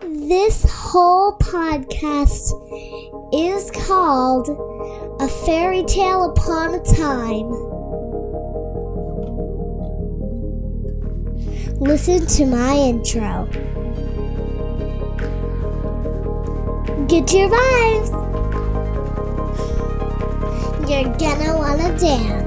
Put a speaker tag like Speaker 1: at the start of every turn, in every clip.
Speaker 1: This whole podcast is called A Fairy Tale Upon a Time. Listen to my intro. Get your vibes. You're gonna wanna dance.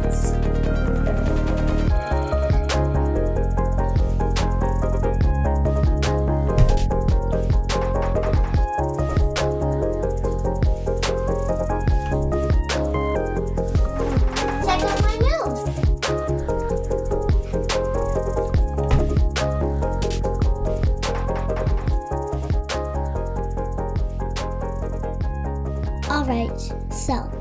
Speaker 1: Alright, so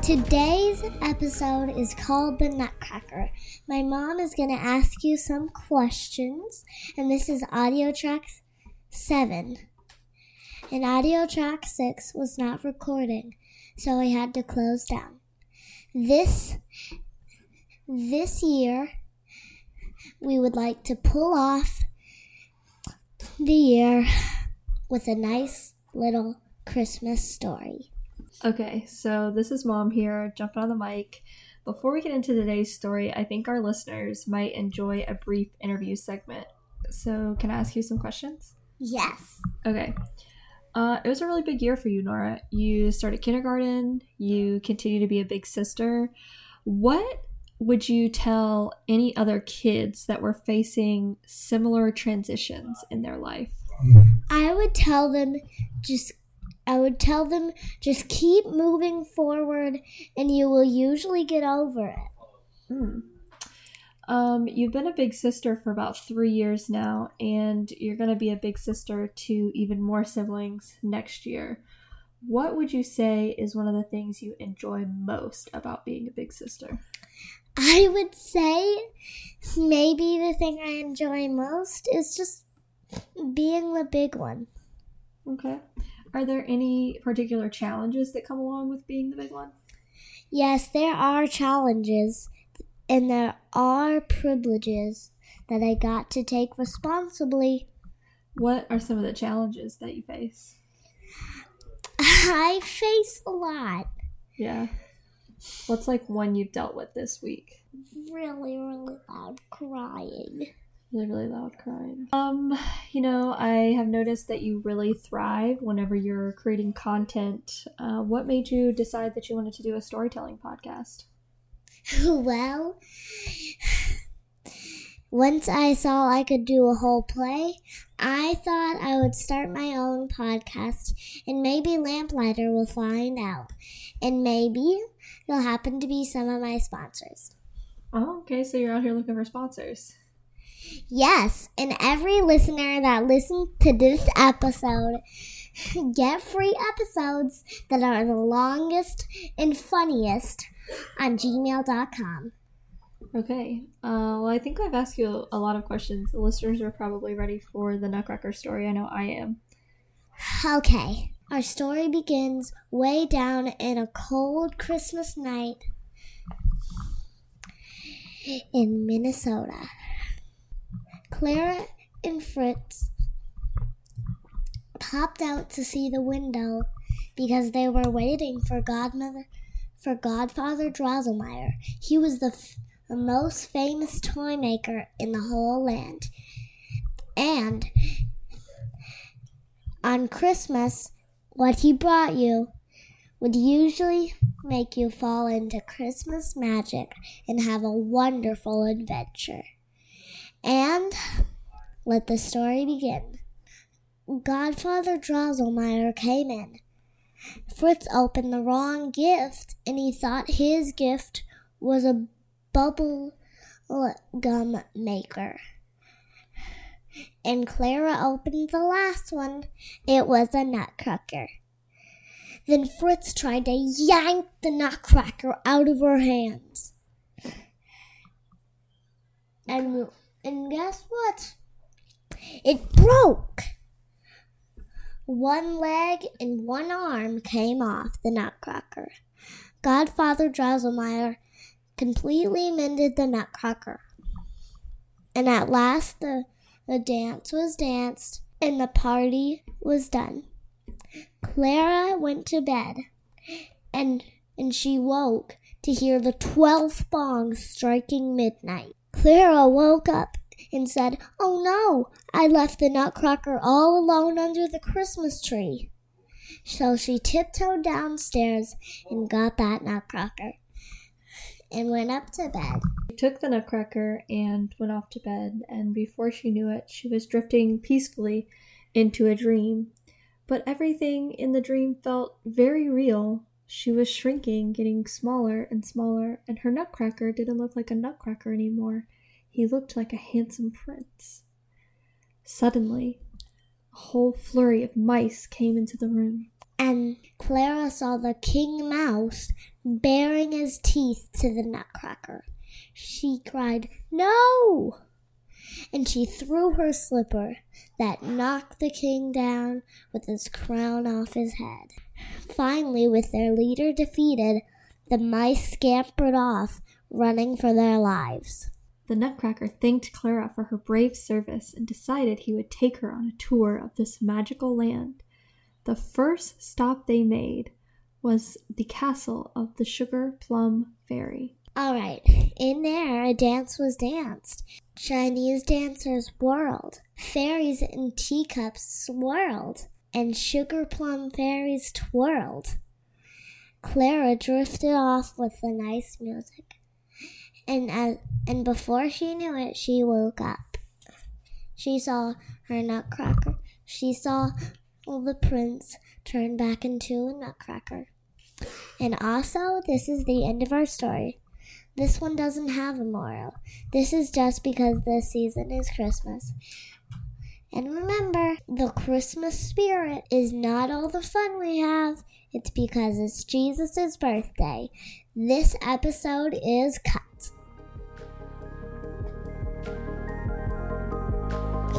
Speaker 1: today's episode is called The Nutcracker. My mom is going to ask you some questions, and this is audio track 7. And audio track 6 was not recording, so I had to close down. This this year we would like to pull off the year with a nice little Christmas story.
Speaker 2: Okay, so this is mom here, jumping on the mic. Before we get into today's story, I think our listeners might enjoy a brief interview segment. So, can I ask you some questions?
Speaker 1: Yes.
Speaker 2: Okay. Uh, it was a really big year for you, Nora. You started kindergarten, you continue to be a big sister. What would you tell any other kids that were facing similar transitions in their life?
Speaker 1: I would tell them just I would tell them just keep moving forward and you will usually get over it.
Speaker 2: Hmm. Um, you've been a big sister for about three years now, and you're going to be a big sister to even more siblings next year. What would you say is one of the things you enjoy most about being a big sister?
Speaker 1: I would say maybe the thing I enjoy most is just being the big one.
Speaker 2: Okay. Are there any particular challenges that come along with being the big one?
Speaker 1: Yes, there are challenges and there are privileges that I got to take responsibly.
Speaker 2: What are some of the challenges that you face?
Speaker 1: I face a lot.
Speaker 2: Yeah. What's like one you've dealt with this week?
Speaker 1: Really, really loud crying.
Speaker 2: Really, really loud crying. Um, you know, I have noticed that you really thrive whenever you're creating content. Uh, what made you decide that you wanted to do a storytelling podcast?
Speaker 1: well, once I saw I could do a whole play, I thought I would start my own podcast, and maybe Lamplighter will find out. And maybe you'll happen to be some of my sponsors.
Speaker 2: Oh, okay. So you're out here looking for sponsors.
Speaker 1: Yes, and every listener that listens to this episode get free episodes that are the longest and funniest on gmail.com.
Speaker 2: Okay. Uh, well, I think I've asked you a lot of questions. The listeners are probably ready for the Nutcracker story. I know I am.
Speaker 1: Okay, our story begins way down in a cold Christmas night in Minnesota. Clara and Fritz popped out to see the window because they were waiting for Godmother for Godfather Drosselmeyer. He was the, f- the most famous toy maker in the whole land. And on Christmas, what he brought you would usually make you fall into Christmas magic and have a wonderful adventure. And let the story begin. Godfather Drosselmeyer came in. Fritz opened the wrong gift and he thought his gift was a bubble gum maker. And Clara opened the last one. It was a nutcracker. Then Fritz tried to yank the nutcracker out of her hands. And and guess what? It broke. One leg and one arm came off the nutcracker. Godfather Drosselmeyer completely mended the nutcracker. And at last the, the dance was danced, and the party was done. Clara went to bed and and she woke to hear the twelfth gong striking midnight. Clara woke up and said, Oh no, I left the nutcracker all alone under the Christmas tree. So she tiptoed downstairs and got that nutcracker and went up to bed.
Speaker 2: She took the nutcracker and went off to bed, and before she knew it, she was drifting peacefully into a dream. But everything in the dream felt very real. She was shrinking, getting smaller and smaller, and her nutcracker didn't look like a nutcracker anymore. He looked like a handsome prince. Suddenly, a whole flurry of mice came into the room.
Speaker 1: And Clara saw the king mouse baring his teeth to the nutcracker. She cried, No! And she threw her slipper that knocked the king down with his crown off his head. Finally, with their leader defeated, the mice scampered off, running for their lives.
Speaker 2: The Nutcracker thanked Clara for her brave service and decided he would take her on a tour of this magical land. The first stop they made was the castle of the Sugar Plum Fairy.
Speaker 1: All right, in there a dance was danced. Chinese dancers whirled, fairies in teacups swirled, and sugar plum fairies twirled. Clara drifted off with the nice music, and as, and before she knew it, she woke up. She saw her nutcracker. She saw the prince turn back into a nutcracker. And also, this is the end of our story. This one doesn't have a moral. This is just because this season is Christmas. And remember, the Christmas spirit is not all the fun we have. It's because it's Jesus' birthday. This episode is cut.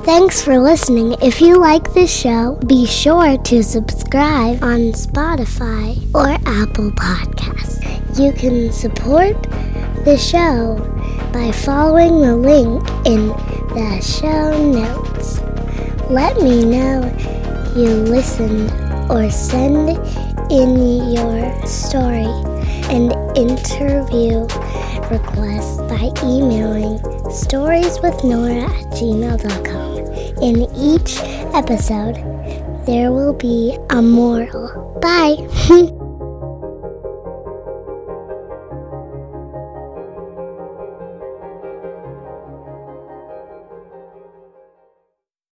Speaker 1: Thanks for listening. If you like this show, be sure to subscribe on Spotify or Apple Podcasts. You can support the show by following the link in the show notes. Let me know you listened or send in your story and interview requests by emailing storieswithnora at gmail.com. In each episode, there will be a moral. Bye.